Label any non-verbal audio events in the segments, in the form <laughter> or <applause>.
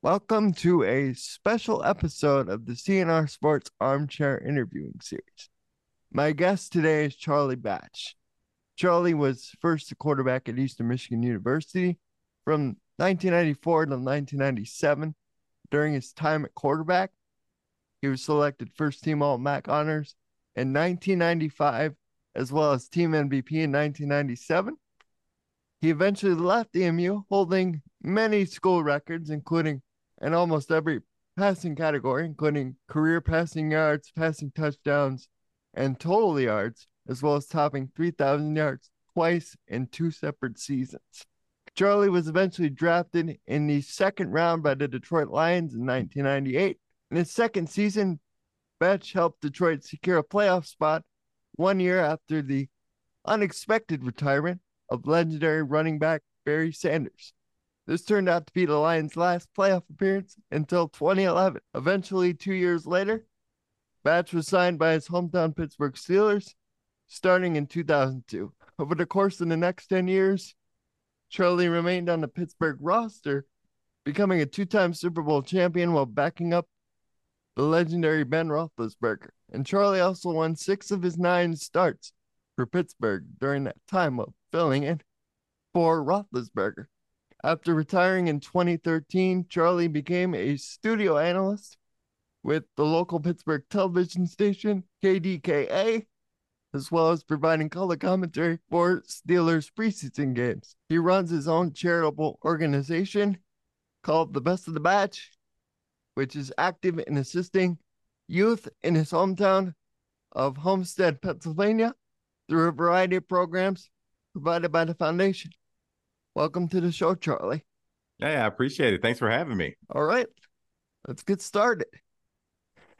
Welcome to a special episode of the CNR Sports Armchair Interviewing Series. My guest today is Charlie Batch. Charlie was first a quarterback at Eastern Michigan University from 1994 to 1997. During his time at quarterback, he was selected first team All MAC honors in 1995, as well as team MVP in 1997. He eventually left EMU holding many school records, including in almost every passing category, including career passing yards, passing touchdowns, and total yards, as well as topping 3,000 yards twice in two separate seasons. Charlie was eventually drafted in the second round by the Detroit Lions in 1998. In his second season, Batch helped Detroit secure a playoff spot one year after the unexpected retirement of legendary running back Barry Sanders. This turned out to be the Lions' last playoff appearance until 2011. Eventually, two years later, Batch was signed by his hometown Pittsburgh Steelers starting in 2002. Over the course of the next 10 years, Charlie remained on the Pittsburgh roster, becoming a two time Super Bowl champion while backing up the legendary Ben Roethlisberger. And Charlie also won six of his nine starts for Pittsburgh during that time while filling in for Roethlisberger. After retiring in 2013, Charlie became a studio analyst with the local Pittsburgh television station, KDKA, as well as providing color commentary for Steelers preseason games. He runs his own charitable organization called The Best of the Batch, which is active in assisting youth in his hometown of Homestead, Pennsylvania, through a variety of programs provided by the foundation. Welcome to the show, Charlie. Hey, I appreciate it. Thanks for having me. All right, let's get started.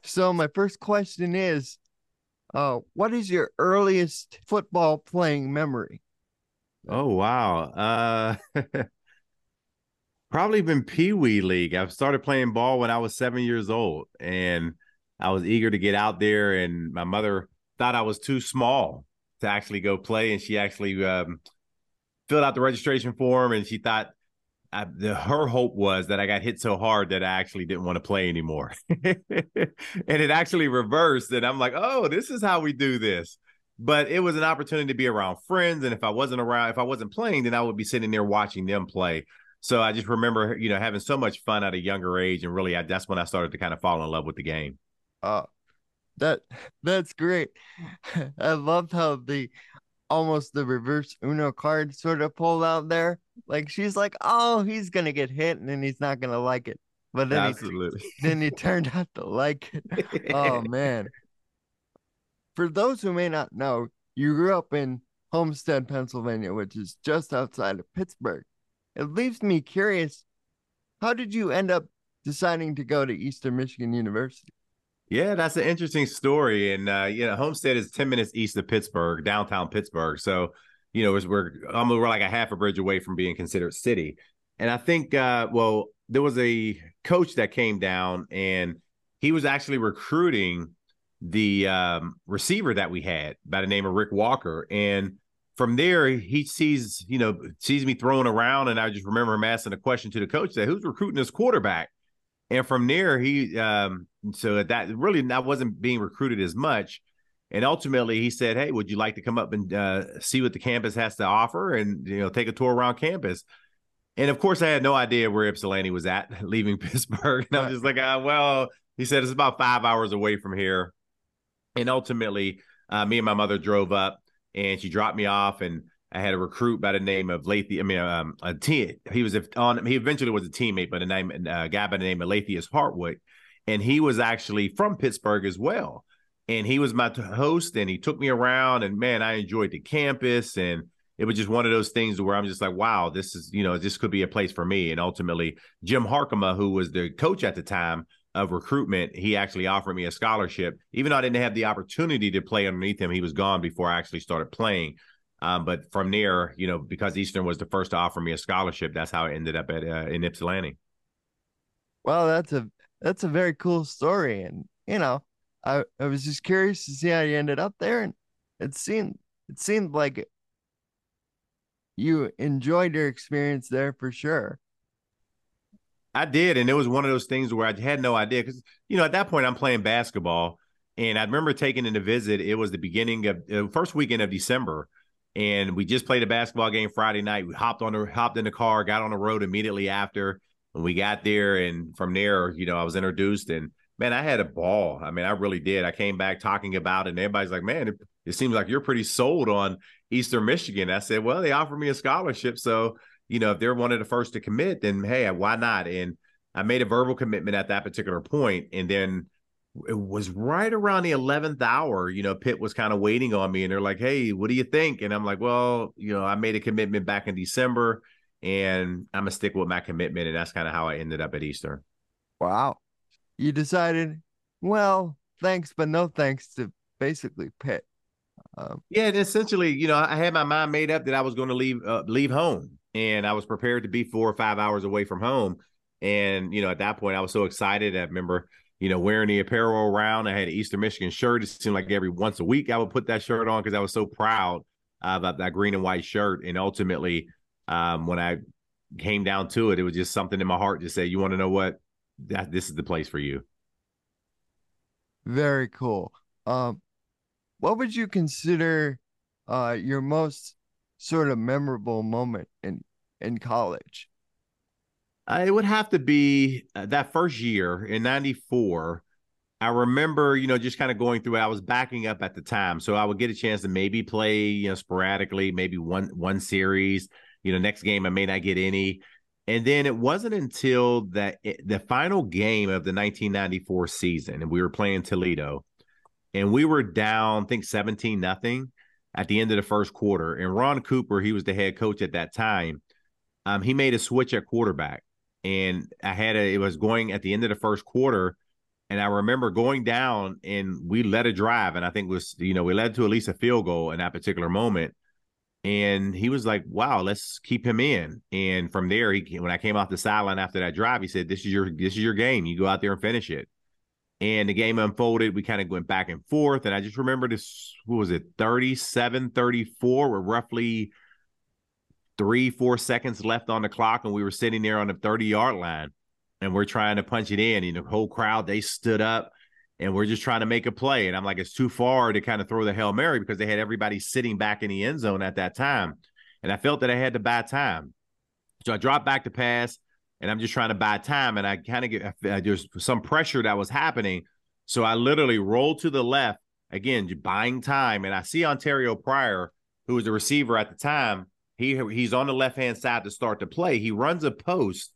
So, my first question is uh, what is your earliest football playing memory? Oh wow. Uh <laughs> probably been Pee Wee League. I started playing ball when I was seven years old and I was eager to get out there and my mother thought I was too small to actually go play and she actually um, filled out the registration form and she thought I, the, her hope was that I got hit so hard that I actually didn't want to play anymore. <laughs> and it actually reversed. And I'm like, oh, this is how we do this. But it was an opportunity to be around friends. And if I wasn't around, if I wasn't playing, then I would be sitting there watching them play. So I just remember, you know, having so much fun at a younger age. And really, I, that's when I started to kind of fall in love with the game. Uh, that that's great. <laughs> I love how the almost the reverse Uno card sort of pulled out there. Like she's like, oh, he's gonna get hit and then he's not gonna like it. But then Absolutely. he <laughs> then he turned out to like it. oh <laughs> man. For those who may not know, you grew up in Homestead, Pennsylvania, which is just outside of Pittsburgh. It leaves me curious, how did you end up deciding to go to Eastern Michigan University? Yeah, that's an interesting story. And uh, you know, Homestead is 10 minutes east of Pittsburgh, downtown Pittsburgh. So, you know, we're we're like a half a bridge away from being considered city. And I think uh, well, there was a coach that came down and he was actually recruiting the um, receiver that we had by the name of Rick Walker. And from there, he sees, you know, sees me throwing around. And I just remember him asking a question to the coach that who's recruiting this quarterback? And from there, he um, so that really I wasn't being recruited as much. And ultimately, he said, "Hey, would you like to come up and uh, see what the campus has to offer, and you know, take a tour around campus?" And of course, I had no idea where Ypsilanti was at, <laughs> leaving <laughs> Pittsburgh. And I was just like, uh, "Well," he said, "It's about five hours away from here." And ultimately, uh, me and my mother drove up, and she dropped me off, and I had a recruit by the name of Lathy. I mean, um, a. He was on. He eventually was a teammate, but a name, a guy by the name of Lathius Hartwood, and he was actually from Pittsburgh as well. And he was my host, and he took me around, and man, I enjoyed the campus, and it was just one of those things where I'm just like, wow, this is you know, this could be a place for me. And ultimately, Jim Harkema, who was the coach at the time of recruitment, he actually offered me a scholarship, even though I didn't have the opportunity to play underneath him. He was gone before I actually started playing. Um, but from there, you know, because Eastern was the first to offer me a scholarship, that's how I ended up at uh, in Ypsilanti. Well, that's a that's a very cool story, and you know, I I was just curious to see how you ended up there, and it seemed it seemed like you enjoyed your experience there for sure. I did, and it was one of those things where I had no idea because you know at that point I'm playing basketball, and I remember taking in a visit. It was the beginning of uh, first weekend of December, and we just played a basketball game Friday night. We hopped on the hopped in the car, got on the road immediately after, and we got there. And from there, you know, I was introduced, and man, I had a ball. I mean, I really did. I came back talking about it, and everybody's like, "Man, it, it seems like you're pretty sold on Eastern Michigan." I said, "Well, they offered me a scholarship, so you know, if they're one of the first to commit, then hey, why not?" And I made a verbal commitment at that particular point, and then it was right around the 11th hour you know pitt was kind of waiting on me and they're like hey what do you think? And i'm like well you know i made a commitment back in december and i'm gonna stick with my commitment and that's kind of how i ended up at eastern. Wow. You decided well thanks but no thanks to basically pitt. Um, yeah and essentially you know i had my mind made up that i was going to leave uh, leave home and i was prepared to be four or five hours away from home and you know at that point i was so excited i remember you know, wearing the apparel around. I had an Eastern Michigan shirt. It seemed like every once a week I would put that shirt on because I was so proud about that green and white shirt. And ultimately, um, when I came down to it, it was just something in my heart to say, "You want to know what? That this is the place for you." Very cool. Um, what would you consider uh, your most sort of memorable moment in in college? Uh, it would have to be uh, that first year in 94. I remember, you know, just kind of going through it. I was backing up at the time. So I would get a chance to maybe play, you know, sporadically, maybe one one series. You know, next game I may not get any. And then it wasn't until that the final game of the 1994 season, and we were playing Toledo, and we were down, I think 17 nothing at the end of the first quarter. And Ron Cooper, he was the head coach at that time. Um, he made a switch at quarterback and I had a, it was going at the end of the first quarter, and I remember going down and we led a drive, and I think was you know we led to at least a field goal in that particular moment, and he was like, "Wow, let's keep him in." And from there, he when I came off the sideline after that drive, he said, "This is your this is your game. You go out there and finish it." And the game unfolded. We kind of went back and forth, and I just remember this. What was it? 37, 34, were roughly three, four seconds left on the clock, and we were sitting there on the 30 yard line and we're trying to punch it in. And the whole crowd, they stood up and we're just trying to make a play. And I'm like, it's too far to kind of throw the Hail Mary because they had everybody sitting back in the end zone at that time. And I felt that I had to buy time. So I dropped back to pass and I'm just trying to buy time. And I kind of get, there's some pressure that was happening. So I literally rolled to the left again, buying time. And I see Ontario Pryor, who was the receiver at the time, he he's on the left hand side to start the play. He runs a post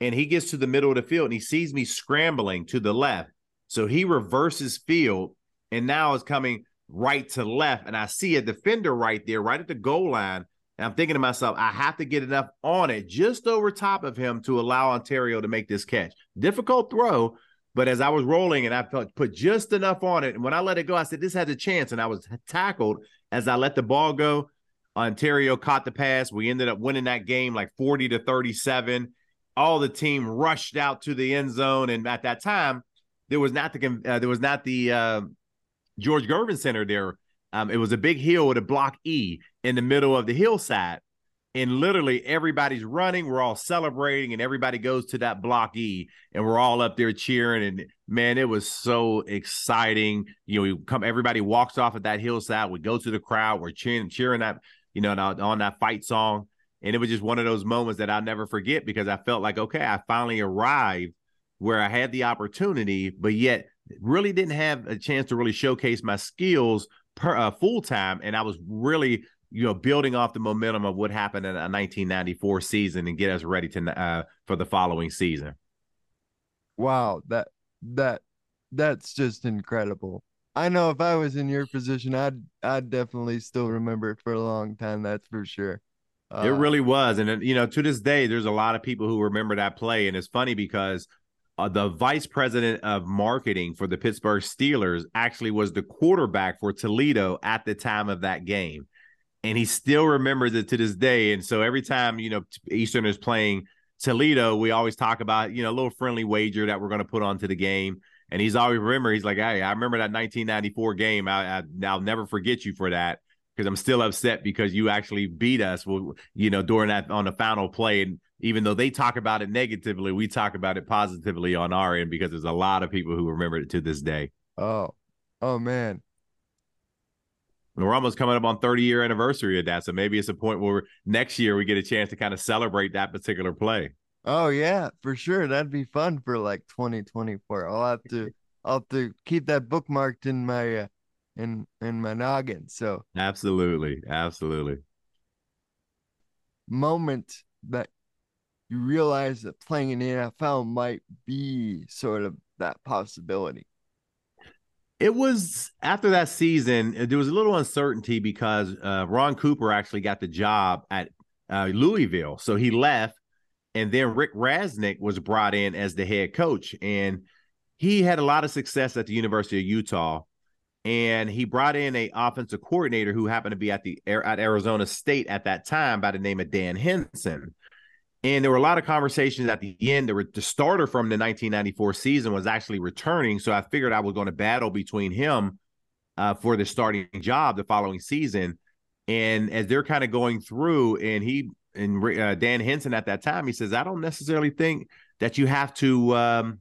and he gets to the middle of the field and he sees me scrambling to the left. So he reverses field and now is coming right to left. And I see a defender right there, right at the goal line. And I'm thinking to myself, I have to get enough on it just over top of him to allow Ontario to make this catch. Difficult throw, but as I was rolling and I felt put just enough on it, and when I let it go, I said, This has a chance. And I was tackled as I let the ball go. Ontario caught the pass. We ended up winning that game like 40 to 37. All the team rushed out to the end zone, and at that time, there was not the uh, there was not the uh, George Gervin Center there. Um, it was a big hill with a block E in the middle of the hillside, and literally everybody's running. We're all celebrating, and everybody goes to that block E, and we're all up there cheering. And man, it was so exciting. You know, we come, everybody walks off at that hillside. We go to the crowd. We're cheering, cheering that you know, on that fight song. And it was just one of those moments that I'll never forget because I felt like, okay, I finally arrived where I had the opportunity, but yet really didn't have a chance to really showcase my skills per uh, full time. And I was really, you know, building off the momentum of what happened in a 1994 season and get us ready to uh, for the following season. Wow, that that that's just incredible. I know if I was in your position, I'd I'd definitely still remember it for a long time. That's for sure. Uh, it really was, and you know, to this day, there's a lot of people who remember that play, and it's funny because uh, the vice president of marketing for the Pittsburgh Steelers actually was the quarterback for Toledo at the time of that game, and he still remembers it to this day. And so every time you know Eastern is playing Toledo, we always talk about you know a little friendly wager that we're going to put onto the game and he's always remember. He's like, hey, I remember that 1994 game. I, I I'll never forget you for that because I'm still upset because you actually beat us. Well, You know, during that on the final play, and even though they talk about it negatively, we talk about it positively on our end because there's a lot of people who remember it to this day. Oh, oh man. We're almost coming up on 30 year anniversary of that. So maybe it's a point where next year we get a chance to kind of celebrate that particular play. Oh yeah, for sure. That'd be fun for like 2024. I'll have to <laughs> I'll have to keep that bookmarked in my uh, in in my noggin. So absolutely, absolutely. Moment that you realize that playing in the NFL might be sort of that possibility. It was after that season, there was a little uncertainty because uh, Ron Cooper actually got the job at uh, Louisville. So he left, and then Rick Rasnick was brought in as the head coach. And he had a lot of success at the University of Utah. And he brought in a offensive coordinator who happened to be at the at Arizona State at that time by the name of Dan Henson. And there were a lot of conversations at the end. There were the starter from the 1994 season was actually returning, so I figured I was going to battle between him uh, for the starting job the following season. And as they're kind of going through, and he and uh, Dan Henson at that time, he says, "I don't necessarily think that you have to um,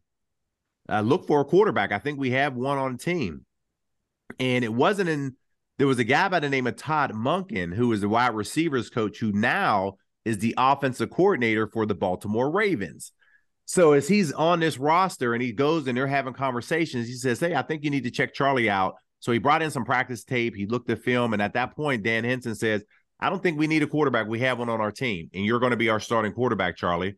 uh, look for a quarterback. I think we have one on the team." And it wasn't in. There was a guy by the name of Todd Monken, who was the wide receivers coach, who now is the offensive coordinator for the Baltimore Ravens. So as he's on this roster and he goes and they're having conversations, he says, Hey, I think you need to check Charlie out. So he brought in some practice tape. He looked at film. And at that point, Dan Henson says, I don't think we need a quarterback. We have one on our team, and you're going to be our starting quarterback, Charlie.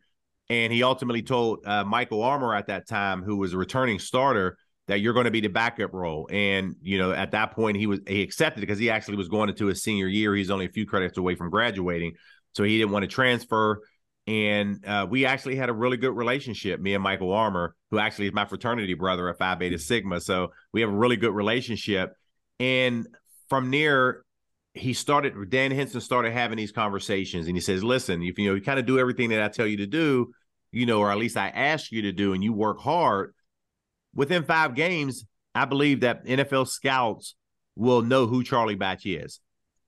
And he ultimately told uh, Michael Armour at that time, who was a returning starter, that you're going to be the backup role. And you know, at that point, he was he accepted because he actually was going into his senior year. He's only a few credits away from graduating so he didn't want to transfer. And uh, we actually had a really good relationship, me and Michael Armour, who actually is my fraternity brother at Phi Beta Sigma. So we have a really good relationship. And from there, he started, Dan Henson started having these conversations and he says, listen, if you know, you kind of do everything that I tell you to do, you know, or at least I ask you to do, and you work hard, within five games, I believe that NFL scouts will know who Charlie Batch is.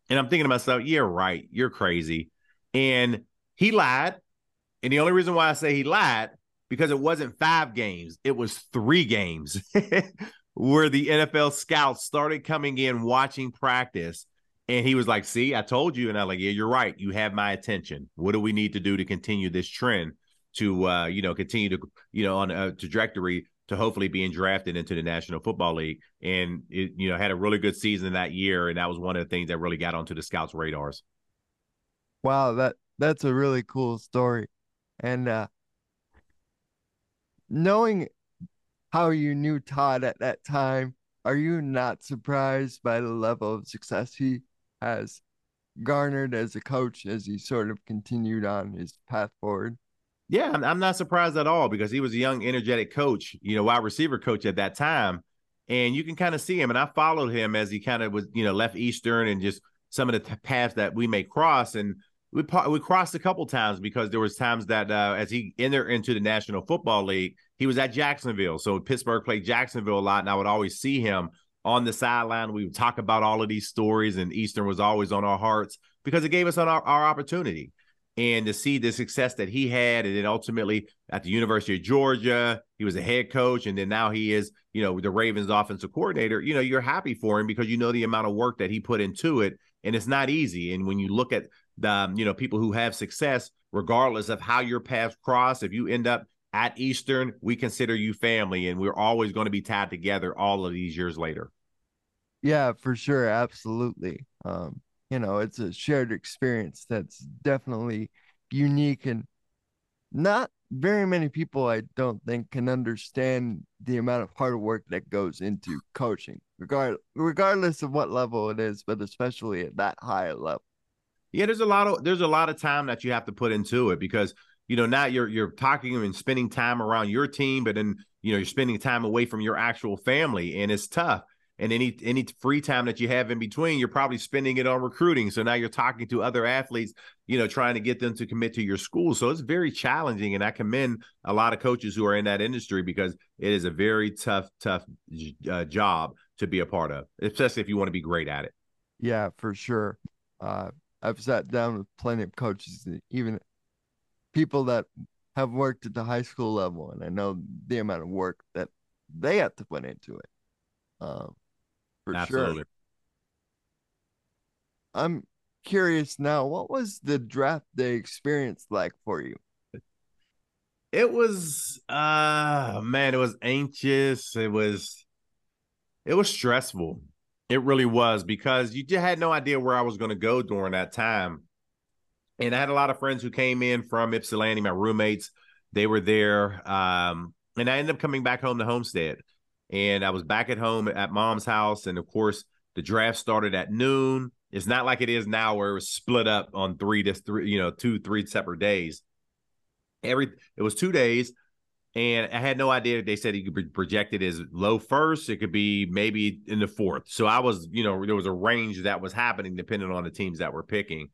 And I'm thinking to myself, yeah, right. You're crazy. And he lied. And the only reason why I say he lied, because it wasn't five games, it was three games <laughs> where the NFL scouts started coming in watching practice. And he was like, See, I told you. And I'm like, Yeah, you're right. You have my attention. What do we need to do to continue this trend to, uh, you know, continue to, you know, on a trajectory to hopefully being drafted into the National Football League? And, it, you know, had a really good season that year. And that was one of the things that really got onto the scouts' radars. Wow, that that's a really cool story. And uh knowing how you knew Todd at that time, are you not surprised by the level of success he has garnered as a coach as he sort of continued on his path forward? Yeah, I'm, not surprised at all because he was a young, energetic coach, you know, wide receiver coach at that time. And you can kind of see him. And I followed him as he kind of was, you know, left Eastern and just some of the t- paths that we may cross. And we we crossed a couple times because there was times that uh, as he entered into the National Football League, he was at Jacksonville. So Pittsburgh played Jacksonville a lot, and I would always see him on the sideline. We would talk about all of these stories, and Eastern was always on our hearts because it gave us our, our opportunity. And to see the success that he had, and then ultimately at the University of Georgia, he was a head coach, and then now he is, you know, the Ravens offensive coordinator. You know, you're happy for him because you know the amount of work that he put into it, and it's not easy. And when you look at the um, you know people who have success regardless of how your paths cross if you end up at eastern we consider you family and we're always going to be tied together all of these years later yeah for sure absolutely um you know it's a shared experience that's definitely unique and not very many people i don't think can understand the amount of hard work that goes into coaching regard regardless of what level it is but especially at that high level yeah, there's a lot of there's a lot of time that you have to put into it because you know now you're you're talking and spending time around your team, but then you know you're spending time away from your actual family, and it's tough. And any any free time that you have in between, you're probably spending it on recruiting. So now you're talking to other athletes, you know, trying to get them to commit to your school. So it's very challenging, and I commend a lot of coaches who are in that industry because it is a very tough, tough uh, job to be a part of, especially if you want to be great at it. Yeah, for sure. Uh, I've sat down with plenty of coaches, even people that have worked at the high school level, and I know the amount of work that they have to put into it. Um, for Absolutely. sure. I'm curious now, what was the draft day experience like for you? It was uh man, it was anxious. It was it was stressful. It really was because you just had no idea where I was going to go during that time. And I had a lot of friends who came in from Ypsilanti, my roommates, they were there. Um, and I ended up coming back home to Homestead. And I was back at home at mom's house. And of course, the draft started at noon. It's not like it is now where it was split up on three to three, you know, two, three separate days. Every it was two days, and I had no idea. They said he could be projected as low first. It could be maybe in the fourth. So I was, you know, there was a range that was happening depending on the teams that were picking.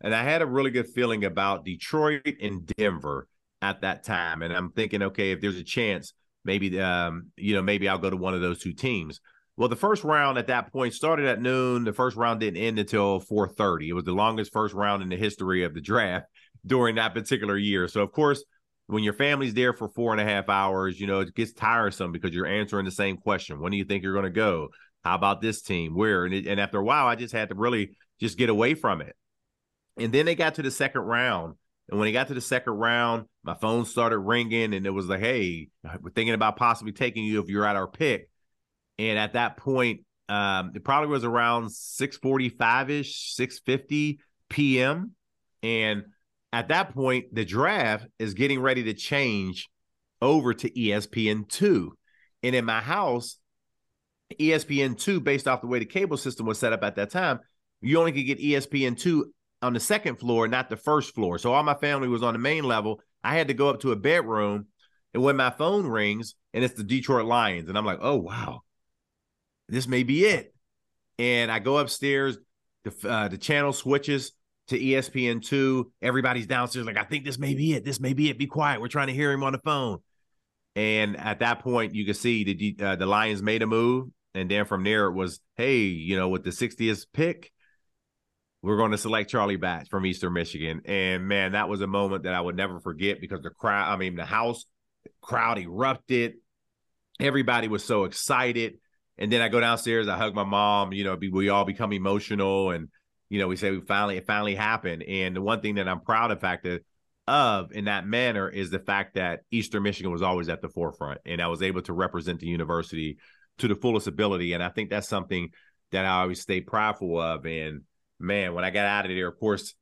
And I had a really good feeling about Detroit and Denver at that time. And I'm thinking, okay, if there's a chance, maybe, um, you know, maybe I'll go to one of those two teams. Well, the first round at that point started at noon. The first round didn't end until 4:30. It was the longest first round in the history of the draft <laughs> during that particular year. So, of course, when your family's there for four and a half hours, you know, it gets tiresome because you're answering the same question. When do you think you're going to go? How about this team? Where? And, it, and after a while, I just had to really just get away from it. And then they got to the second round. And when he got to the second round, my phone started ringing and it was like, hey, we're thinking about possibly taking you if you're at our pick. And at that point, um, it probably was around 645-ish, 650 p.m. And at that point, the draft is getting ready to change over to ESPN2. And in my house, ESPN2, based off the way the cable system was set up at that time, you only could get ESPN2 on the second floor, not the first floor. So all my family was on the main level. I had to go up to a bedroom. And when my phone rings and it's the Detroit Lions, and I'm like, oh, wow, this may be it. And I go upstairs, the, uh, the channel switches to ESPN2. Everybody's downstairs, like, I think this may be it. This may be it. Be quiet. We're trying to hear him on the phone. And at that point, you can see the uh, the Lions made a move, and then from there it was, hey, you know, with the 60th pick, we're going to select Charlie Batch from Eastern Michigan. And man, that was a moment that I would never forget because the crowd, I mean, the house crowd erupted. Everybody was so excited. And then I go downstairs, I hug my mom, you know, we all become emotional and you know, we say we finally it finally happened. And the one thing that I'm proud of fact that of in that manner is the fact that Eastern Michigan was always at the forefront and I was able to represent the university to the fullest ability. And I think that's something that I always stay prideful of. And man, when I got out of there, of course,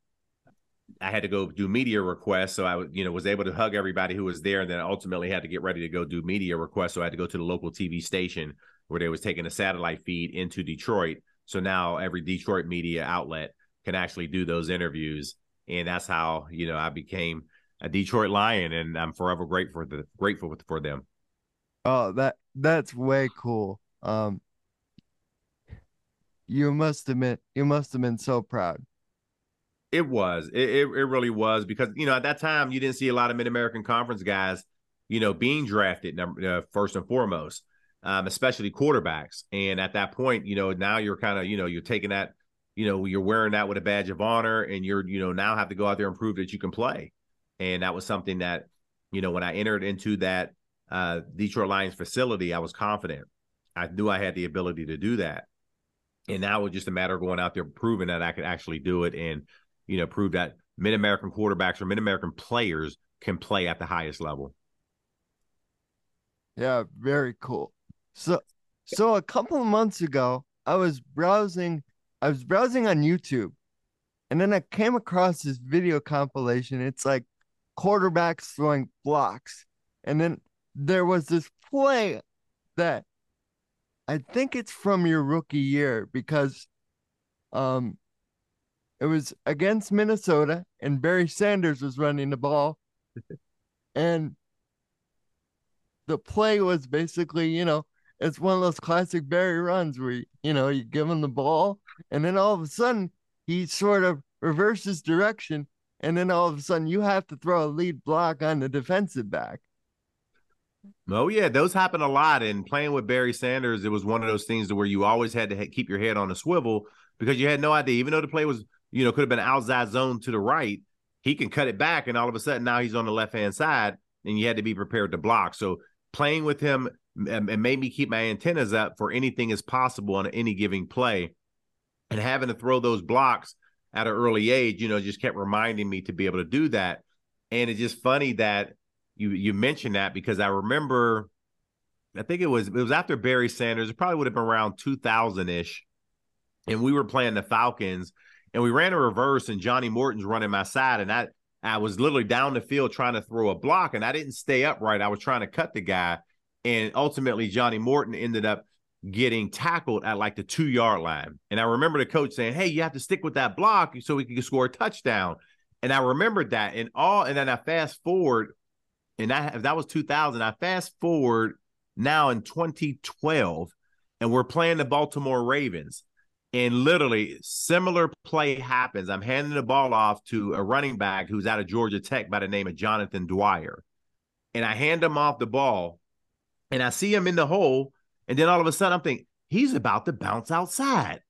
I had to go do media requests. So I, you know, was able to hug everybody who was there, and then ultimately had to get ready to go do media requests. So I had to go to the local TV station where they was taking a satellite feed into Detroit so now every Detroit media outlet can actually do those interviews, and that's how you know I became a Detroit Lion, and I'm forever grateful for the grateful for them. Oh, that that's way cool. Um, you must admit, you must have been so proud. It was. It, it, it really was because you know at that time you didn't see a lot of Mid American Conference guys, you know, being drafted uh, first and foremost um, especially quarterbacks. And at that point, you know, now you're kind of, you know, you're taking that, you know, you're wearing that with a badge of honor and you're, you know, now have to go out there and prove that you can play. And that was something that, you know, when I entered into that uh, Detroit Lions facility, I was confident. I knew I had the ability to do that. And it was just a matter of going out there proving that I could actually do it and, you know, prove that mid American quarterbacks or mid American players can play at the highest level. Yeah, very cool. So so a couple of months ago, I was browsing I was browsing on YouTube and then I came across this video compilation. It's like quarterbacks throwing blocks. And then there was this play that I think it's from your rookie year because um it was against Minnesota and Barry Sanders was running the ball. and the play was basically, you know, it's one of those classic Barry runs where you know you give him the ball, and then all of a sudden he sort of reverses direction, and then all of a sudden you have to throw a lead block on the defensive back. Oh yeah, those happen a lot. And playing with Barry Sanders, it was one of those things where you always had to keep your head on a swivel because you had no idea. Even though the play was, you know, could have been outside zone to the right, he can cut it back, and all of a sudden now he's on the left hand side, and you had to be prepared to block. So playing with him and made me keep my antennas up for anything is possible on any given play, and having to throw those blocks at an early age, you know, just kept reminding me to be able to do that. And it's just funny that you you mentioned that because I remember, I think it was it was after Barry Sanders. It probably would have been around two thousand ish, and we were playing the Falcons, and we ran a reverse, and Johnny Morton's running my side, and I I was literally down the field trying to throw a block, and I didn't stay upright. I was trying to cut the guy, and ultimately Johnny Morton ended up getting tackled at like the two yard line. And I remember the coach saying, Hey, you have to stick with that block so we can score a touchdown. And I remembered that. And all and then I fast forward, and that that was 2000. I fast forward now in 2012, and we're playing the Baltimore Ravens. And literally, similar play happens. I'm handing the ball off to a running back who's out of Georgia Tech by the name of Jonathan Dwyer. And I hand him off the ball, and I see him in the hole. And then all of a sudden, I'm thinking, he's about to bounce outside.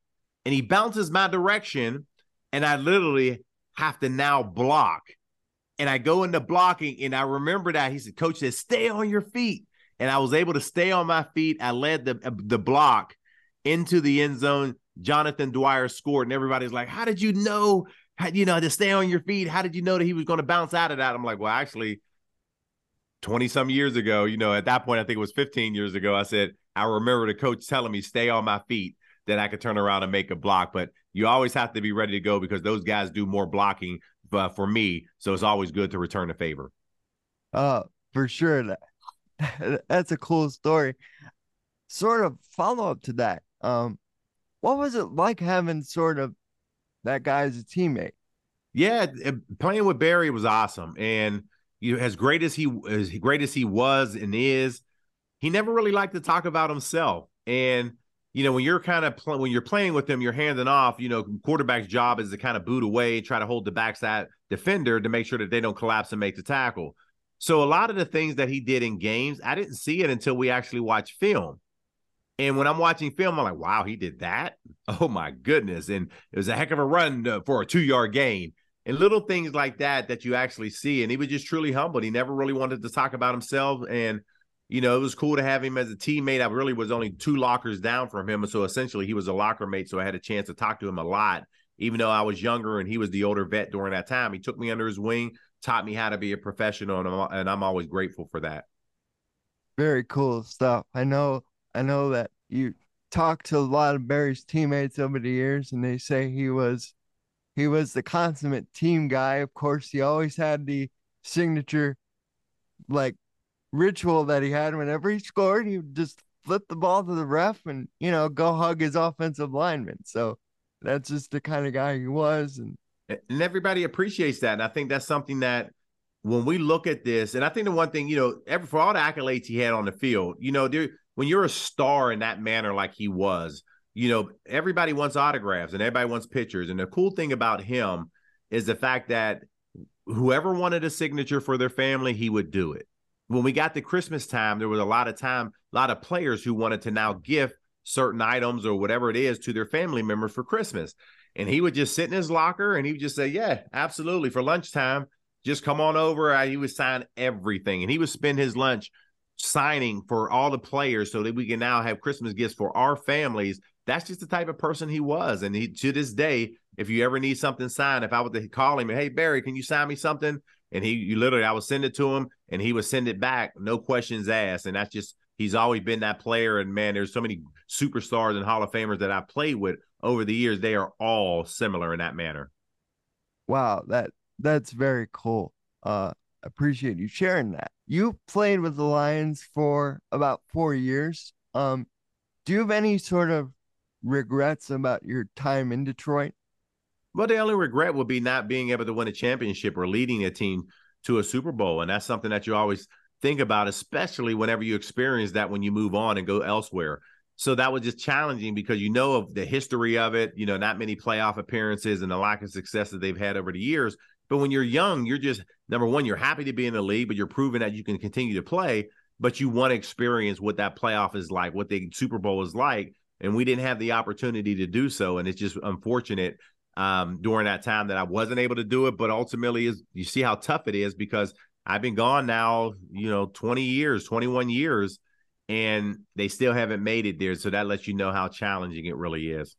And he bounces my direction. And I literally have to now block. And I go into blocking, and I remember that he said, Coach said, stay on your feet. And I was able to stay on my feet. I led the uh, the block into the end zone. Jonathan Dwyer scored, and everybody's like, How did you know? How, you know, to stay on your feet. How did you know that he was going to bounce out of that? I'm like, well, actually, 20 some years ago, you know, at that point, I think it was 15 years ago, I said, I remember the coach telling me, stay on my feet, that I could turn around and make a block. But you always have to be ready to go because those guys do more blocking uh, for me. So it's always good to return a favor. Uh, for sure. That, <laughs> that's a cool story. Sort of follow up to that. Um, what was it like having sort of that guy as a teammate? Yeah, playing with Barry was awesome, and you know, as great as he as great as he was and is, he never really liked to talk about himself. And you know, when you're kind of pl- when you're playing with them, you're handing off. You know, quarterback's job is to kind of boot away, try to hold the backside defender to make sure that they don't collapse and make the tackle. So a lot of the things that he did in games, I didn't see it until we actually watched film. And when I'm watching film, I'm like, wow, he did that. <laughs> Oh my goodness. And it was a heck of a run uh, for a two yard gain and little things like that that you actually see. And he was just truly humbled. He never really wanted to talk about himself. And you know, it was cool to have him as a teammate. I really was only two lockers down from him. So essentially he was a locker mate. So I had a chance to talk to him a lot, even though I was younger and he was the older vet during that time. He took me under his wing, taught me how to be a professional. And I'm, and I'm always grateful for that. Very cool stuff. I know, I know that you talked to a lot of Barry's teammates over the years and they say he was, he was the consummate team guy. Of course, he always had the signature like ritual that he had whenever he scored, he would just flip the ball to the ref and, you know, go hug his offensive lineman. So that's just the kind of guy he was. And and everybody appreciates that. And I think that's something that when we look at this, and I think the one thing, you know, for all the accolades he had on the field, you know, there when you're a star in that manner like he was, you know, everybody wants autographs and everybody wants pictures. And the cool thing about him is the fact that whoever wanted a signature for their family, he would do it when we got to Christmas time, there was a lot of time, a lot of players who wanted to now gift certain items or whatever it is to their family members for Christmas. And he would just sit in his locker and he would just say, Yeah, absolutely. For lunchtime, just come on over. He would sign everything. And he would spend his lunch signing for all the players so that we can now have Christmas gifts for our families. That's just the type of person he was. And he to this day, if you ever need something signed, if I were to call him, hey Barry, can you sign me something? And he you literally I would send it to him and he would send it back, no questions asked. And that's just he's always been that player. And man, there's so many superstars and Hall of Famers that I've played with over the years. They are all similar in that manner. Wow, that that's very cool. Uh appreciate you sharing that. You played with the Lions for about four years. Um, do you have any sort of regrets about your time in Detroit? Well, the only regret would be not being able to win a championship or leading a team to a Super Bowl. And that's something that you always think about, especially whenever you experience that when you move on and go elsewhere. So that was just challenging because you know of the history of it, you know, not many playoff appearances and the lack of success that they've had over the years. But when you're young, you're just number one, you're happy to be in the league, but you're proving that you can continue to play. But you want to experience what that playoff is like, what the Super Bowl is like. And we didn't have the opportunity to do so. And it's just unfortunate um, during that time that I wasn't able to do it. But ultimately, is you see how tough it is because I've been gone now, you know, 20 years, 21 years, and they still haven't made it there. So that lets you know how challenging it really is.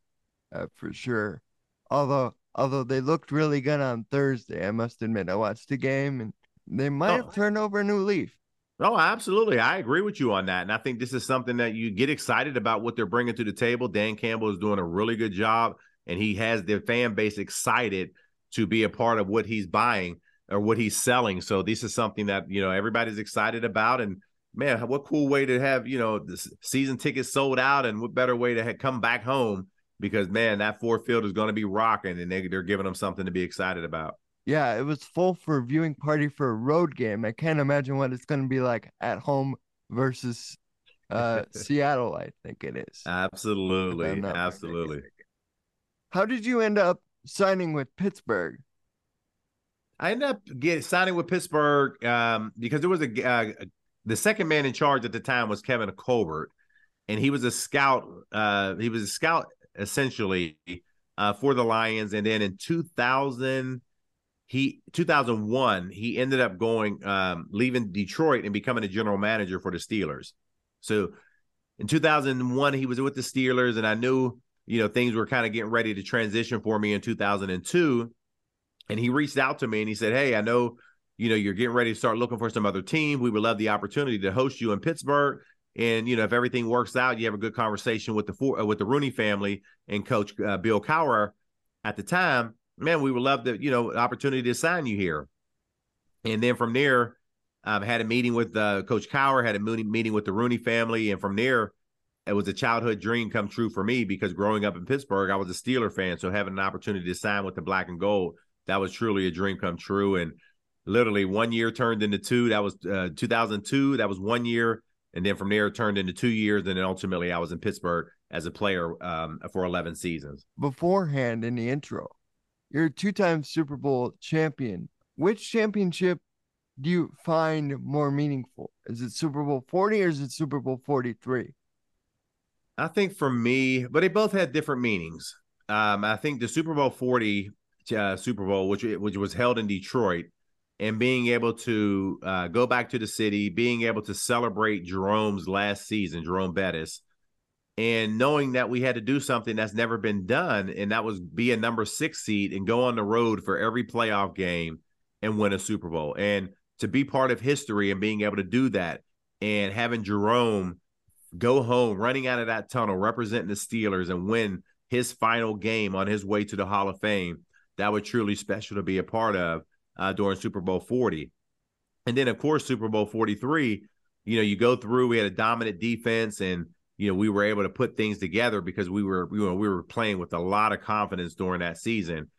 Uh, for sure. Although, although they looked really good on Thursday, I must admit, I watched the game and they might oh. have turned over a new leaf. Oh, absolutely. I agree with you on that. And I think this is something that you get excited about what they're bringing to the table. Dan Campbell is doing a really good job, and he has the fan base excited to be a part of what he's buying or what he's selling. So this is something that, you know, everybody's excited about. And man, what cool way to have, you know, the season tickets sold out and what better way to have come back home because, man, that Ford Field is going to be rocking and they, they're giving them something to be excited about. Yeah, it was full for viewing party for a road game. I can't imagine what it's going to be like at home versus uh, <laughs> Seattle. I think it is. Absolutely, absolutely. How did you end up signing with Pittsburgh? I ended up signing with Pittsburgh um, because there was a uh, the second man in charge at the time was Kevin Colbert, and he was a scout. Uh, he was a scout essentially uh, for the Lions, and then in 2000 he 2001 he ended up going um, leaving Detroit and becoming a general manager for the Steelers. So in 2001 he was with the Steelers and I knew you know things were kind of getting ready to transition for me in 2002 and he reached out to me and he said, "Hey, I know you know you're getting ready to start looking for some other team. We would love the opportunity to host you in Pittsburgh." And you know, if everything works out, you have a good conversation with the four, uh, with the Rooney family and Coach uh, Bill Cowher at the time man, we would love the you know opportunity to sign you here. And then from there, I've had a meeting with uh, Coach Cowher, had a meeting with the Rooney family, and from there, it was a childhood dream come true for me because growing up in Pittsburgh, I was a Steeler fan, so having an opportunity to sign with the Black and Gold, that was truly a dream come true. And literally, one year turned into two. That was uh, 2002. That was one year, and then from there, it turned into two years, and then ultimately, I was in Pittsburgh as a player um, for 11 seasons. Beforehand, in the intro, you're a two time Super Bowl champion. Which championship do you find more meaningful? Is it Super Bowl 40 or is it Super Bowl 43? I think for me, but they both had different meanings. Um, I think the Super Bowl 40 uh, Super Bowl, which which was held in Detroit, and being able to uh, go back to the city, being able to celebrate Jerome's last season, Jerome Bettis, and knowing that we had to do something that's never been done, and that was be a number six seed and go on the road for every playoff game and win a Super Bowl. And to be part of history and being able to do that and having Jerome go home, running out of that tunnel, representing the Steelers and win his final game on his way to the Hall of Fame, that was truly special to be a part of uh, during Super Bowl 40. And then, of course, Super Bowl 43, you know, you go through, we had a dominant defense and you know, we were able to put things together because we were, you know, we were playing with a lot of confidence during that season.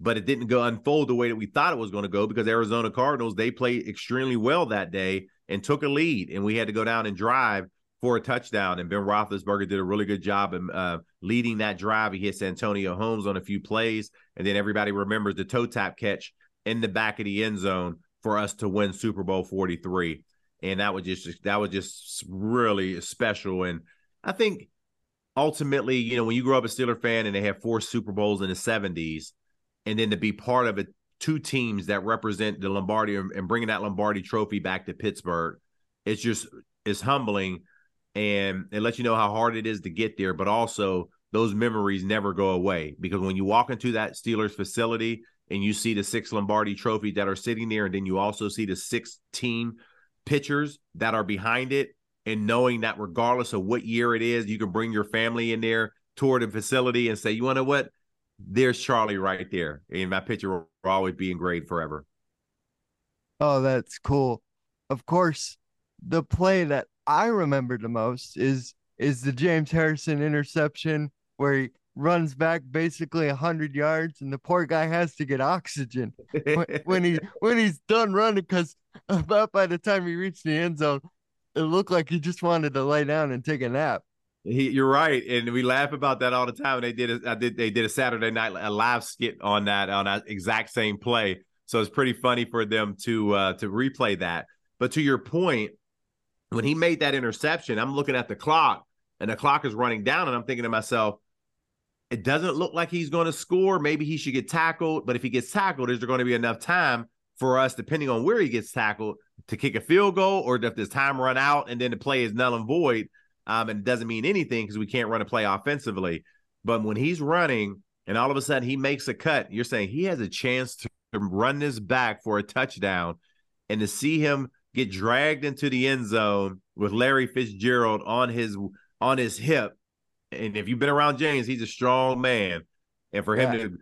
But it didn't go unfold the way that we thought it was going to go because Arizona Cardinals, they played extremely well that day and took a lead. And we had to go down and drive for a touchdown. And Ben Roethlisberger did a really good job in uh, leading that drive. He hits Santonio Holmes on a few plays. And then everybody remembers the toe tap catch in the back of the end zone for us to win Super Bowl 43. And that was just that was just really special. And I think ultimately, you know, when you grow up a Steeler fan and they have four Super Bowls in the 70s, and then to be part of two teams that represent the Lombardi and bringing that Lombardi trophy back to Pittsburgh, it's just it's humbling and it lets you know how hard it is to get there, but also those memories never go away because when you walk into that Steelers facility and you see the six Lombardi trophies that are sitting there, and then you also see the six team pitchers that are behind it, and knowing that regardless of what year it is, you can bring your family in there toward the facility and say, you want to what? There's Charlie right there. And my picture will always be engraved forever. Oh, that's cool. Of course, the play that I remember the most is is the James Harrison interception where he runs back basically 100 yards and the poor guy has to get oxygen when, <laughs> when he when he's done running because about by the time he reached the end zone it looked like he just wanted to lay down and take a nap. He, you're right, and we laugh about that all the time. They did, a, I did, they did a Saturday night a live skit on that on that exact same play. So it's pretty funny for them to uh, to replay that. But to your point, when he made that interception, I'm looking at the clock, and the clock is running down, and I'm thinking to myself, it doesn't look like he's going to score. Maybe he should get tackled, but if he gets tackled, is there going to be enough time for us, depending on where he gets tackled, to kick a field goal, or if this time run out and then the play is null and void, um, and it doesn't mean anything because we can't run a play offensively. But when he's running and all of a sudden he makes a cut, you're saying he has a chance to run this back for a touchdown, and to see him get dragged into the end zone with Larry Fitzgerald on his on his hip and if you've been around James, he's a strong man. And for him yeah. to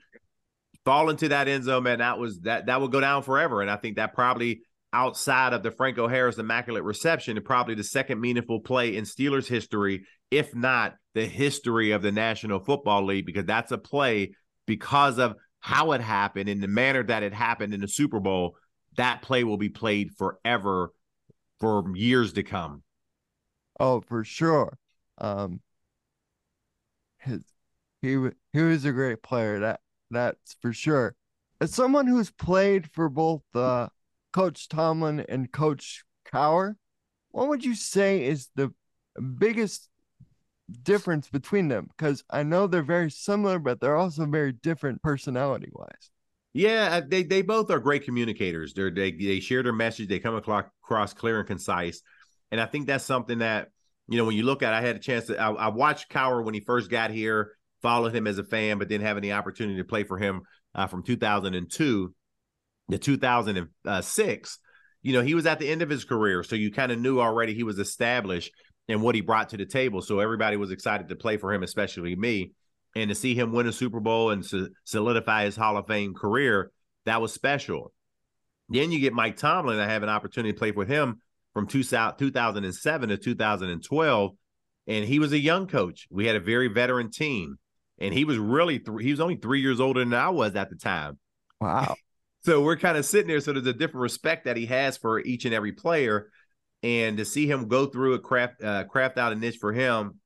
fall into that end zone, man, that was that that will go down forever. And I think that probably outside of the Franco Harris immaculate reception, and probably the second meaningful play in Steelers history, if not the history of the National Football League, because that's a play because of how it happened in the manner that it happened in the Super Bowl. That play will be played forever for years to come. Oh, for sure. Um, his he he was a great player. That that's for sure. As someone who's played for both uh, Coach Tomlin and Coach Cowher, what would you say is the biggest difference between them? Because I know they're very similar, but they're also very different personality wise. Yeah, uh, they they both are great communicators. They're, they they share their message. They come across clear and concise, and I think that's something that you know, when you look at, I had a chance to. I, I, watched Cowher when he first got here, followed him as a fan, but didn't have any opportunity to play for him uh, from 2002 to 2006. You know, he was at the end of his career, so you kind of knew already he was established and what he brought to the table. So everybody was excited to play for him, especially me, and to see him win a Super Bowl and solidify his Hall of Fame career. That was special. Then you get Mike Tomlin. I have an opportunity to play with him from 2007 to 2012 and he was a young coach we had a very veteran team and he was really th- he was only three years older than i was at the time wow <laughs> so we're kind of sitting there so there's a different respect that he has for each and every player and to see him go through a craft uh, craft out a niche for him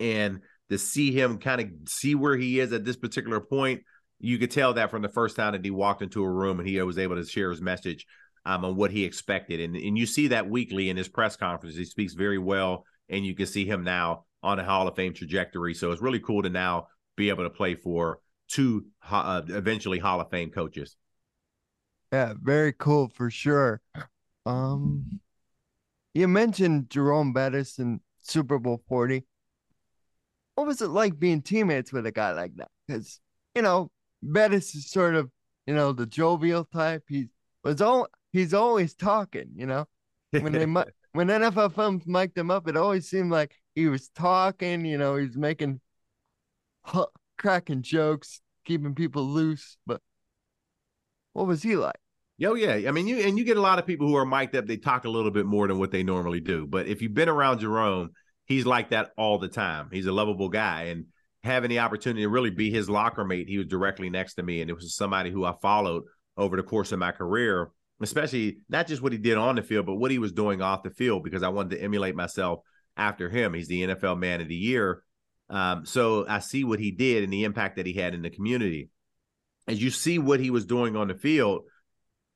and to see him kind of see where he is at this particular point you could tell that from the first time that he walked into a room and he was able to share his message um, on what he expected. And, and you see that weekly in his press conference. He speaks very well, and you can see him now on a Hall of Fame trajectory. So it's really cool to now be able to play for two uh, eventually Hall of Fame coaches. Yeah, very cool for sure. Um, you mentioned Jerome Bettis in Super Bowl 40. What was it like being teammates with a guy like that? Because, you know, Bettis is sort of, you know, the jovial type. He was all he's always talking, you know. When they <laughs> when NFL films mic'd him up, it always seemed like he was talking, you know, he's making cracking jokes, keeping people loose. But what was he like? Yo, yeah. I mean, you and you get a lot of people who are mic'd up, they talk a little bit more than what they normally do. But if you've been around Jerome, he's like that all the time. He's a lovable guy. And having the opportunity to really be his locker mate, he was directly next to me. And it was somebody who I followed over the course of my career especially not just what he did on the field, but what he was doing off the field, because I wanted to emulate myself after him. He's the NFL Man of the Year. Um, so I see what he did and the impact that he had in the community. As you see what he was doing on the field,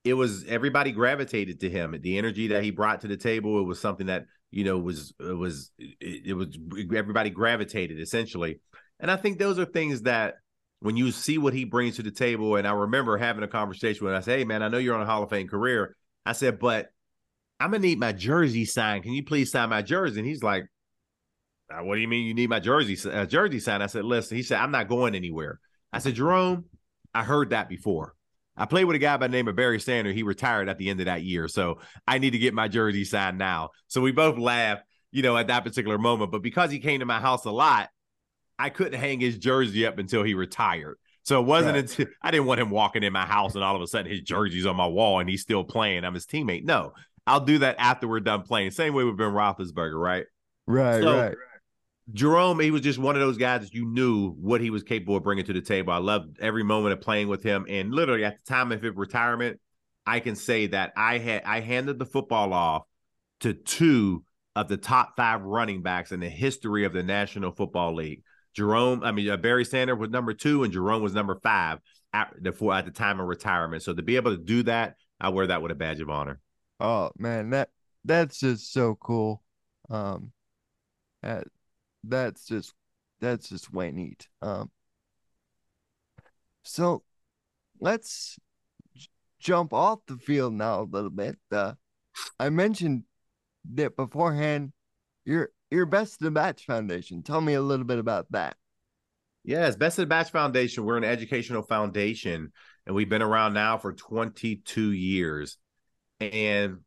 it was everybody gravitated to him. The energy that he brought to the table, it was something that you know was it was it, it was everybody gravitated essentially. And I think those are things that when you see what he brings to the table, and I remember having a conversation with him, I said, Hey man, I know you're on a Hall of Fame career. I said, but I'm gonna need my jersey signed. Can you please sign my jersey? And he's like, uh, What do you mean you need my jersey uh, jersey signed? I said, Listen, he said, I'm not going anywhere. I said, Jerome, I heard that before. I played with a guy by the name of Barry Sanders. He retired at the end of that year. So I need to get my jersey signed now. So we both laughed, you know, at that particular moment. But because he came to my house a lot, I couldn't hang his jersey up until he retired. So it wasn't right. until I didn't want him walking in my house and all of a sudden his jersey's on my wall and he's still playing. I'm his teammate. No, I'll do that after we're done playing. Same way with Ben Roethlisberger, right? Right, so, right. Jerome, he was just one of those guys that you knew what he was capable of bringing to the table. I loved every moment of playing with him, and literally at the time of his retirement, I can say that I had I handed the football off to two of the top five running backs in the history of the National Football League. Jerome, I mean uh, Barry Sanders was number two, and Jerome was number five at the four, at the time of retirement. So to be able to do that, I wear that with a badge of honor. Oh man, that that's just so cool. Um, that's just that's just way neat. Um, So let's j- jump off the field now a little bit. Uh, I mentioned that beforehand. Your your Best of the Batch Foundation. Tell me a little bit about that. Yes, Best of the Batch Foundation. We're an educational foundation, and we've been around now for 22 years. And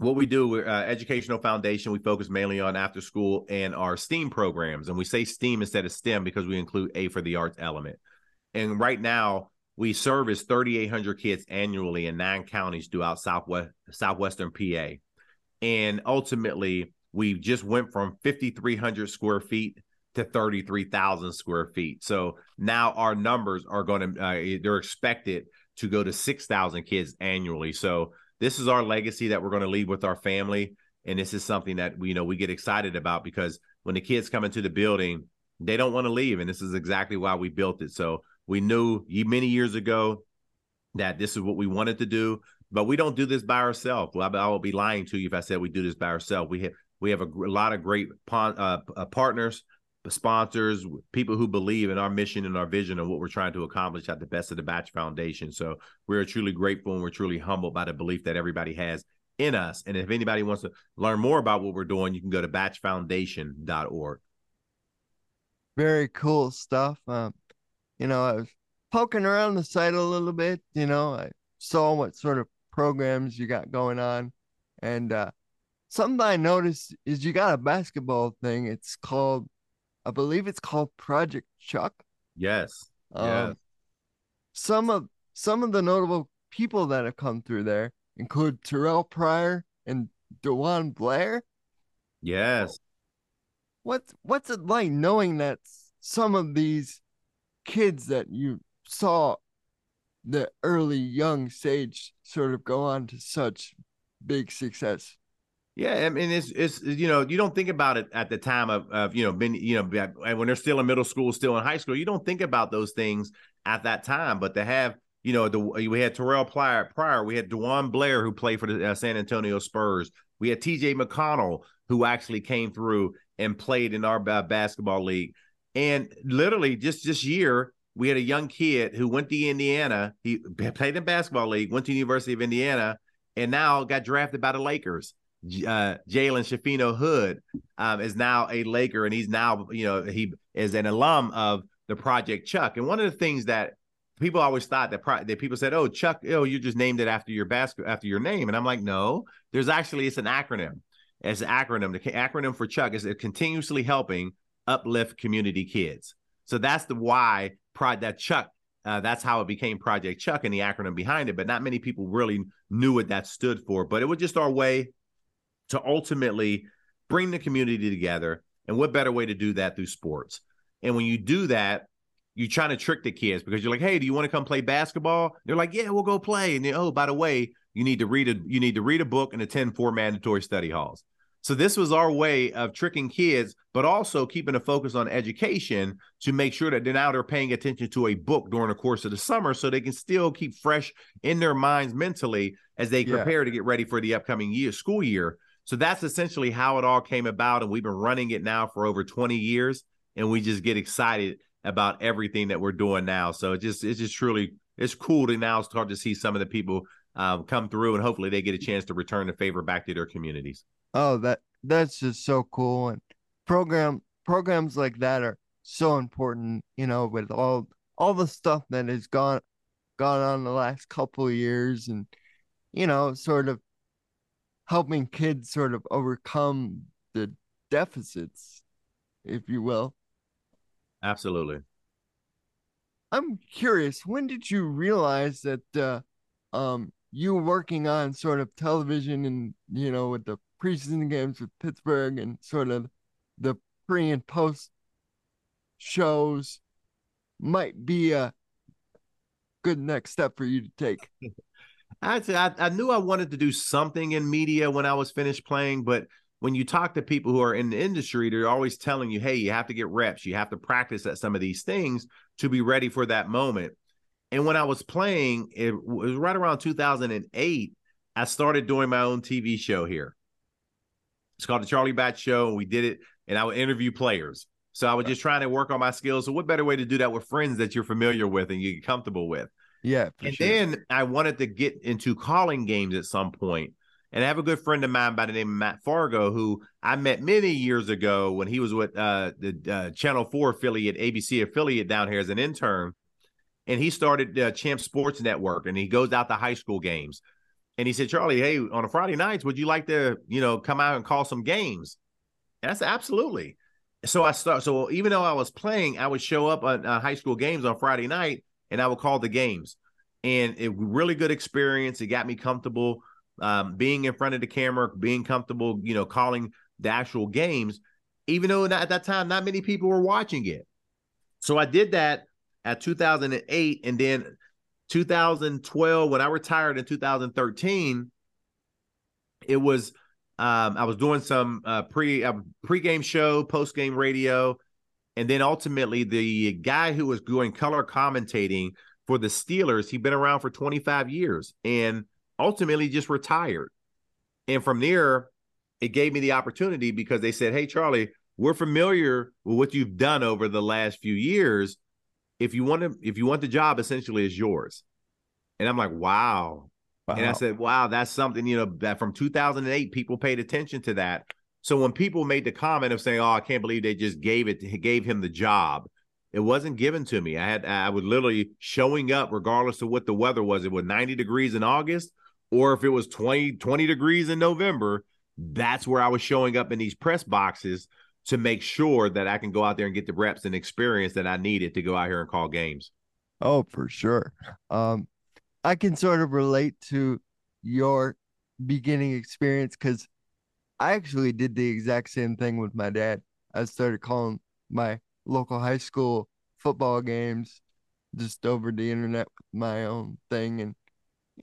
what we do, we're uh, educational foundation. We focus mainly on after school and our STEAM programs, and we say STEAM instead of STEM because we include A for the arts element. And right now, we service 3,800 kids annually in nine counties throughout Southwest Southwestern PA. And ultimately, we just went from 5,300 square feet to 33,000 square feet. So now our numbers are going to, uh, they're expected to go to 6,000 kids annually. So this is our legacy that we're going to leave with our family. And this is something that we you know we get excited about because when the kids come into the building, they don't want to leave. And this is exactly why we built it. So we knew many years ago that this is what we wanted to do, but we don't do this by ourselves. I, will be lying to you if I said we do this by ourselves. We have we have a, a lot of great uh, uh, partners, sponsors, people who believe in our mission and our vision and what we're trying to accomplish at the Best of the Batch Foundation. So we're truly grateful and we're truly humbled by the belief that everybody has in us. And if anybody wants to learn more about what we're doing, you can go to batchfoundation.org. Very cool stuff. Um, you know, I was poking around the site a little bit. You know, I saw what sort of programs you got going on, and uh, something I noticed is you got a basketball thing. It's called, I believe it's called Project Chuck. Yes. Um, yes. Some of some of the notable people that have come through there include Terrell Pryor and DeJuan Blair. Yes. What's what's it like knowing that some of these kids that you saw the early young stage sort of go on to such big success? Yeah, I mean it's it's you know you don't think about it at the time of of you know been you know when they're still in middle school, still in high school, you don't think about those things at that time. But to have you know the we had Terrell Pryor, Pryor we had DeJuan Blair who played for the uh, San Antonio Spurs, we had T.J. McConnell who actually came through and played in our basketball league, and literally just this year we had a young kid who went to Indiana, he played in basketball league, went to University of Indiana, and now got drafted by the Lakers uh, Jalen Schifino Hood um, is now a Laker, and he's now you know he is an alum of the Project Chuck. And one of the things that people always thought that pro- that people said, "Oh, Chuck, oh, you just named it after your basket after your name," and I'm like, no, there's actually it's an acronym. It's an acronym. The acronym for Chuck is continuously helping uplift community kids. So that's the why pride that Chuck. Uh, that's how it became Project Chuck and the acronym behind it. But not many people really knew what that stood for. But it was just our way to ultimately bring the community together. And what better way to do that through sports? And when you do that, you're trying to trick the kids because you're like, "Hey, do you want to come play basketball?" They're like, "Yeah, we'll go play." And oh, by the way, you need to read a you need to read a book and attend four mandatory study halls. So this was our way of tricking kids, but also keeping a focus on education to make sure that they're now they're paying attention to a book during the course of the summer, so they can still keep fresh in their minds mentally as they prepare yeah. to get ready for the upcoming year school year. So that's essentially how it all came about. And we've been running it now for over 20 years. And we just get excited about everything that we're doing now. So it just it's just truly it's cool to now start to see some of the people um, come through and hopefully they get a chance to return the favor back to their communities. Oh, that that's just so cool. And program programs like that are so important, you know, with all all the stuff that has gone gone on the last couple years and you know, sort of helping kids sort of overcome the deficits, if you will. Absolutely. I'm curious, when did you realize that uh, um, you working on sort of television and, you know, with the preseason games with Pittsburgh and sort of the pre and post shows might be a good next step for you to take? <laughs> I, I, I knew I wanted to do something in media when I was finished playing, but when you talk to people who are in the industry, they're always telling you, hey, you have to get reps, you have to practice at some of these things to be ready for that moment. And when I was playing, it was right around 2008, I started doing my own TV show here. It's called the Charlie Batch Show, and we did it, and I would interview players. So I was just trying to work on my skills. So what better way to do that with friends that you're familiar with and you're comfortable with? Yeah. and sure. then I wanted to get into calling games at some point. And I have a good friend of mine by the name of Matt Fargo, who I met many years ago when he was with uh, the uh, Channel 4 affiliate, ABC affiliate down here as an intern. And he started uh, Champ Sports Network and he goes out to high school games. And he said, Charlie, hey, on a Friday nights, would you like to, you know, come out and call some games? And I said, absolutely. So I start. So even though I was playing, I would show up on uh, high school games on Friday night and I would call the games. And it really good experience. It got me comfortable um, being in front of the camera, being comfortable, you know, calling the actual games, even though at that time not many people were watching it. So I did that at 2008, and then 2012 when I retired in 2013, it was um, I was doing some uh, pre uh, pre-game show, post-game radio, and then ultimately the guy who was doing color commentating for the Steelers, he'd been around for 25 years and ultimately just retired. And from there, it gave me the opportunity because they said, Hey, Charlie, we're familiar with what you've done over the last few years. If you want to, if you want the job, essentially is yours. And I'm like, wow. wow. And I said, wow, that's something, you know, that from 2008, people paid attention to that. So when people made the comment of saying, "Oh, I can't believe they just gave it, gave him the job," it wasn't given to me. I had, I was literally showing up regardless of what the weather was. It was 90 degrees in August, or if it was 20, 20 degrees in November. That's where I was showing up in these press boxes to make sure that I can go out there and get the reps and experience that I needed to go out here and call games. Oh, for sure. Um, I can sort of relate to your beginning experience because I actually did the exact same thing with my dad. I started calling my local high school football games just over the internet with my own thing. And,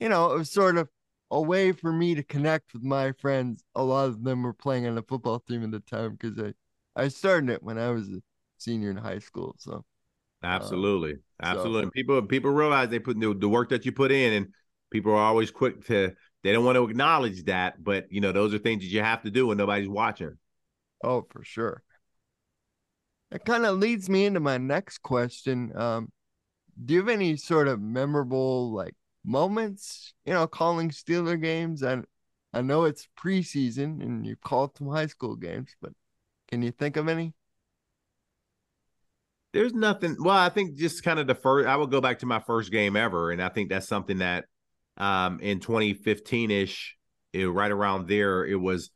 you know, it was sort of a way for me to connect with my friends. A lot of them were playing on the football team at the time because I, I started it when I was a senior in high school. So, absolutely. Um, absolutely. So, people, people realize they put the, the work that you put in, and people are always quick to they don't want to acknowledge that, but you know, those are things that you have to do when nobody's watching. Oh, for sure. That kind of leads me into my next question. Um, do you have any sort of memorable like moments, you know, calling Steeler games? And I know it's preseason and you called some high school games, but can you think of any? There's nothing. Well, I think just kind of the first. I would go back to my first game ever, and I think that's something that um, in 2015 ish, right around there, it was,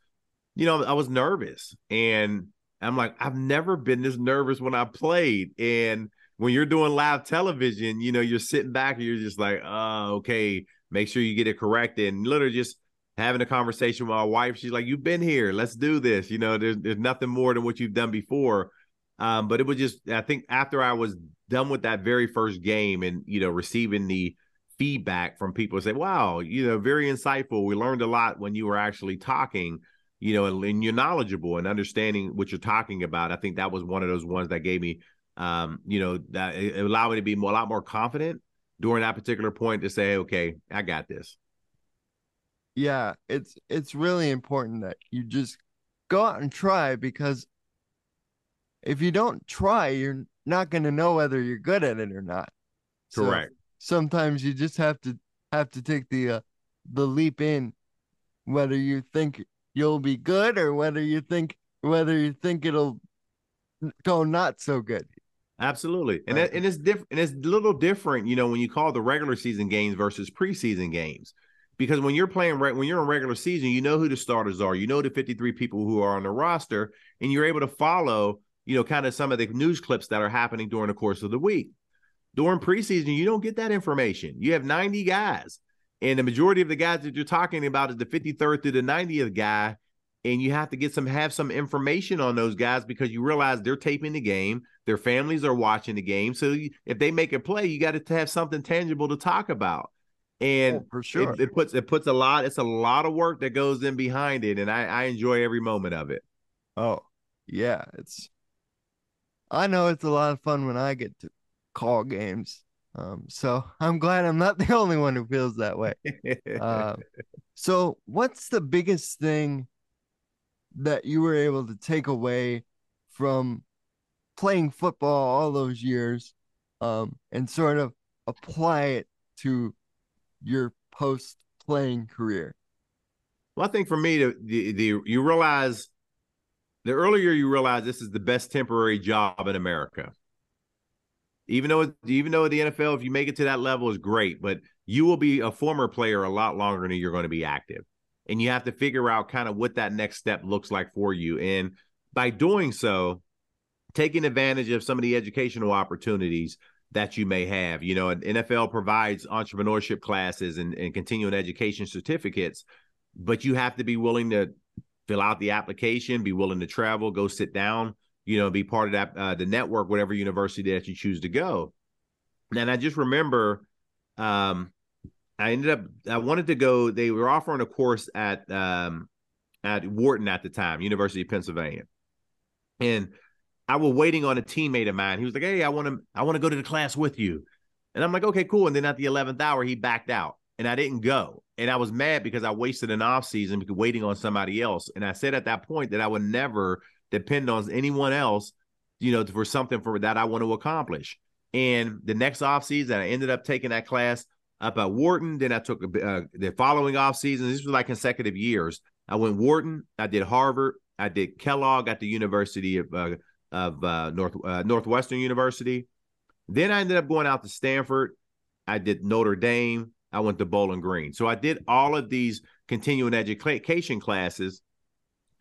you know, I was nervous and I'm like, I've never been this nervous when I played. And when you're doing live television, you know, you're sitting back and you're just like, oh, okay, make sure you get it corrected. And literally just having a conversation with my wife, she's like, You've been here, let's do this. You know, there's there's nothing more than what you've done before. Um, but it was just, I think after I was done with that very first game and, you know, receiving the feedback from people say, wow, you know, very insightful. We learned a lot when you were actually talking, you know, and, and, you're knowledgeable and understanding what you're talking about. I think that was one of those ones that gave me, um, you know, that it allowed me to be more, a lot more confident during that particular point to say, okay, I got this. Yeah, it's it's really important that you just go out and try because if you don't try, you're not going to know whether you're good at it or not. Correct. So sometimes you just have to have to take the uh, the leap in whether you think you'll be good or whether you think whether you think it'll go not so good. Absolutely. And right. and it's different and it's a little different you know when you call the regular season games versus preseason games. Because when you're playing right when you're in regular season you know who the starters are. You know the 53 people who are on the roster and you're able to follow you know kind of some of the news clips that are happening during the course of the week during preseason, you don't get that information. You have 90 guys, and the majority of the guys that you're talking about is the 53rd to the 90th guy. And you have to get some have some information on those guys because you realize they're taping the game, their families are watching the game. So you, if they make a play, you got to have something tangible to talk about. And oh, for sure, it, it, puts it puts a lot. It's a lot of work that goes in behind it, and I, I enjoy every moment of it. Oh, yeah, it's. I know it's a lot of fun when I get to call games. Um, so <laughs> I'm glad I'm not the <laughs> only one who feels that way. uh, so, what's the biggest thing that you were able to take away from playing football all those years um, and sort of apply it to your post playing career? Well, I think for me, the, the, the you realize the earlier you realize this is the best temporary job in America. Even though even though the NFL, if you make it to that level, is great, but you will be a former player a lot longer than you're going to be active, and you have to figure out kind of what that next step looks like for you. And by doing so, taking advantage of some of the educational opportunities that you may have. You know, NFL provides entrepreneurship classes and, and continuing education certificates, but you have to be willing to fill out the application, be willing to travel, go sit down, you know, be part of that uh, the network, whatever university that you choose to go. And I just remember, um, I ended up I wanted to go. They were offering a course at um, at Wharton at the time, University of Pennsylvania, and I was waiting on a teammate of mine. He was like, "Hey, I want to I want to go to the class with you," and I'm like, "Okay, cool." And then at the eleventh hour, he backed out, and I didn't go, and I was mad because I wasted an off season waiting on somebody else. And I said at that point that I would never depend on anyone else, you know, for something for that I want to accomplish. And the next off season, I ended up taking that class up at Wharton. Then I took uh, the following off season. This was like consecutive years. I went Wharton. I did Harvard. I did Kellogg at the University of uh, of uh, North uh, Northwestern University. Then I ended up going out to Stanford. I did Notre Dame. I went to Bowling Green. So I did all of these continuing education classes.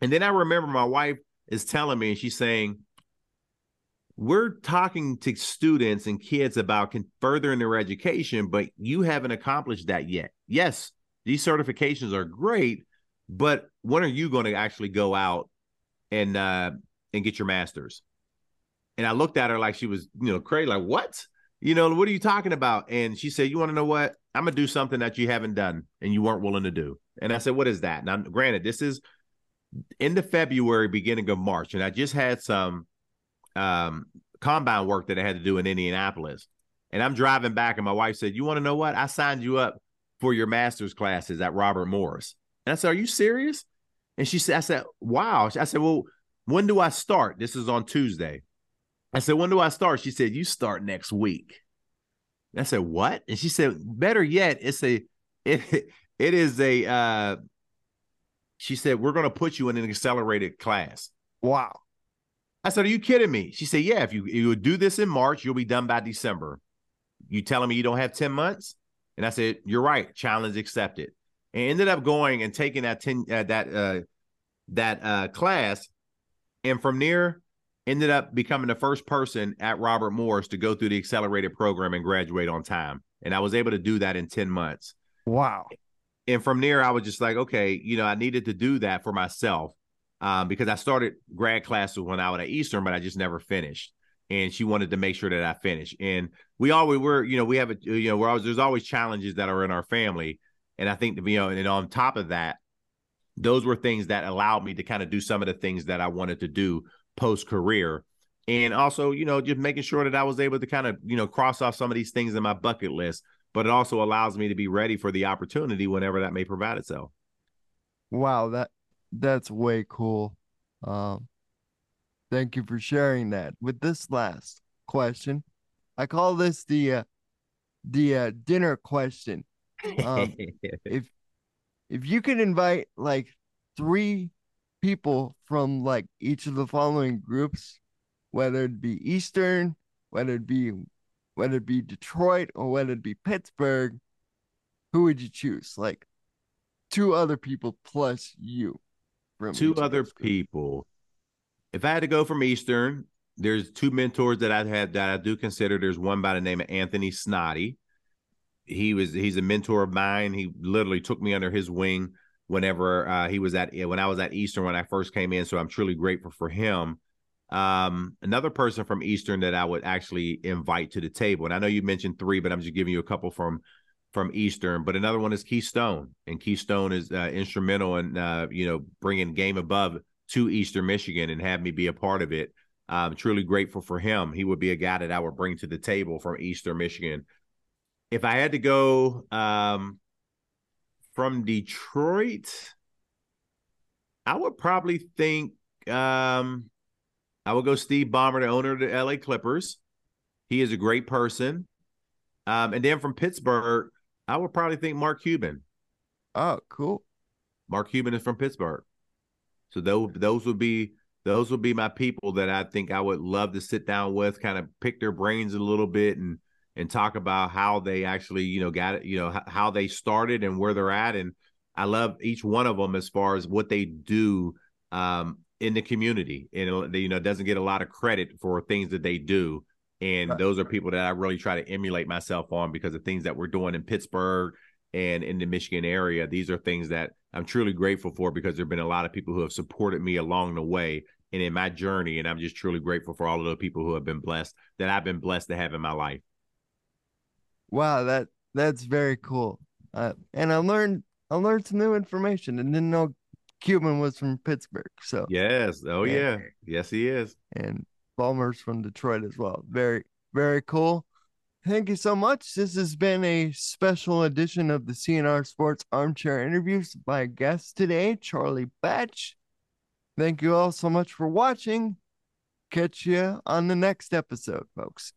And then I remember my wife is telling me, and she's saying, we're talking to students and kids about furthering their education, but you haven't accomplished that yet. Yes, these certifications are great, but when are you going to actually go out and uh, and get your master's? And I looked at her like she was, you know, crazy. Like, what? You know, what are you talking about? And she said, You want to know what? I'm gonna do something that you haven't done and you weren't willing to do. And I said, What is that? Now, granted, this is into February, beginning of March, and I just had some um, combine work that I had to do in Indianapolis. And I'm driving back, and my wife said, "You want to know what? I signed you up for your master's classes at Robert Morris." And I said, "Are you serious?" And she said, "I said, wow." I said, "Well, when do I start?" This is on Tuesday. I said, "When do I start?" She said, "You start next week." And I said, "What?" And she said, "Better yet, it's a <laughs> it it is a uh, she said, We're going to put you in an accelerated class. Wow. I said, Are you kidding me? She said, Yeah, if you, you do this in March, you'll be done by December. You telling me you don't have 10 months? And I said, You're right. Challenge accepted. And ended up going and taking that 10 uh, that uh that uh class. And from there, ended up becoming the first person at Robert Morris to go through the accelerated program and graduate on time. And I was able to do that in 10 months. Wow and from there, I was just like, okay, you know, I needed to do that for myself um, because I started grad classes when I was at Eastern, but I just never finished. And she wanted to make sure that I finished. And we always were, you know, we have a, you know, we're always, there's always challenges that are in our family. And I think, you know, and on top of that, those were things that allowed me to kind of do some of the things that I wanted to do post career. And also, you know, just making sure that I was able to kind of, you know, cross off some of these things in my bucket list but it also allows me to be ready for the opportunity whenever that may provide itself. Wow, that that's way cool. Um, thank you for sharing that. With this last question, I call this the uh, the uh, dinner question. Um, <laughs> if if you could invite like three people from like each of the following groups, whether it be Eastern, whether it be whether it be Detroit or whether it be Pittsburgh, who would you choose? Like two other people plus you. From two other people. If I had to go from Eastern, there's two mentors that I've had that I do consider. There's one by the name of Anthony Snoddy. He was he's a mentor of mine. He literally took me under his wing whenever uh, he was at when I was at Eastern when I first came in. So I'm truly grateful for him. Um, another person from Eastern that I would actually invite to the table, and I know you mentioned three, but I'm just giving you a couple from from Eastern. But another one is Keystone, and Keystone is uh, instrumental in uh, you know bringing Game Above to Eastern Michigan and have me be a part of it. I'm truly grateful for him. He would be a guy that I would bring to the table from Eastern Michigan. If I had to go um, from Detroit, I would probably think um, I would go Steve Ballmer, the owner of the LA Clippers. He is a great person. Um, and then from Pittsburgh, I would probably think Mark Cuban. Oh, cool. Mark Cuban is from Pittsburgh. So those those would be those would be my people that I think I would love to sit down with, kind of pick their brains a little bit and and talk about how they actually, you know, got it, you know, how they started and where they're at. And I love each one of them as far as what they do um, in the community. And, you know, doesn't get a lot of credit for things that they do. And those are people that I really try to emulate myself on because of things that we're doing in Pittsburgh and in the Michigan area. These are things that I'm truly grateful for because there have been a lot of people who have supported me along the way and in my journey. And I'm just truly grateful for all of the people who have been blessed that I've been blessed to have in my life. Wow, that that's very cool. Uh, and I learned I learned some new information and didn't know Cuban was from Pittsburgh. So yes, oh and, yeah, yes he is. And Ballmer's from Detroit as well. Very very cool. Thank you so much. This has been a special edition of the CNR Sports Armchair Interviews by guest today, Charlie Batch. Thank you all so much for watching. Catch you on the next episode, folks.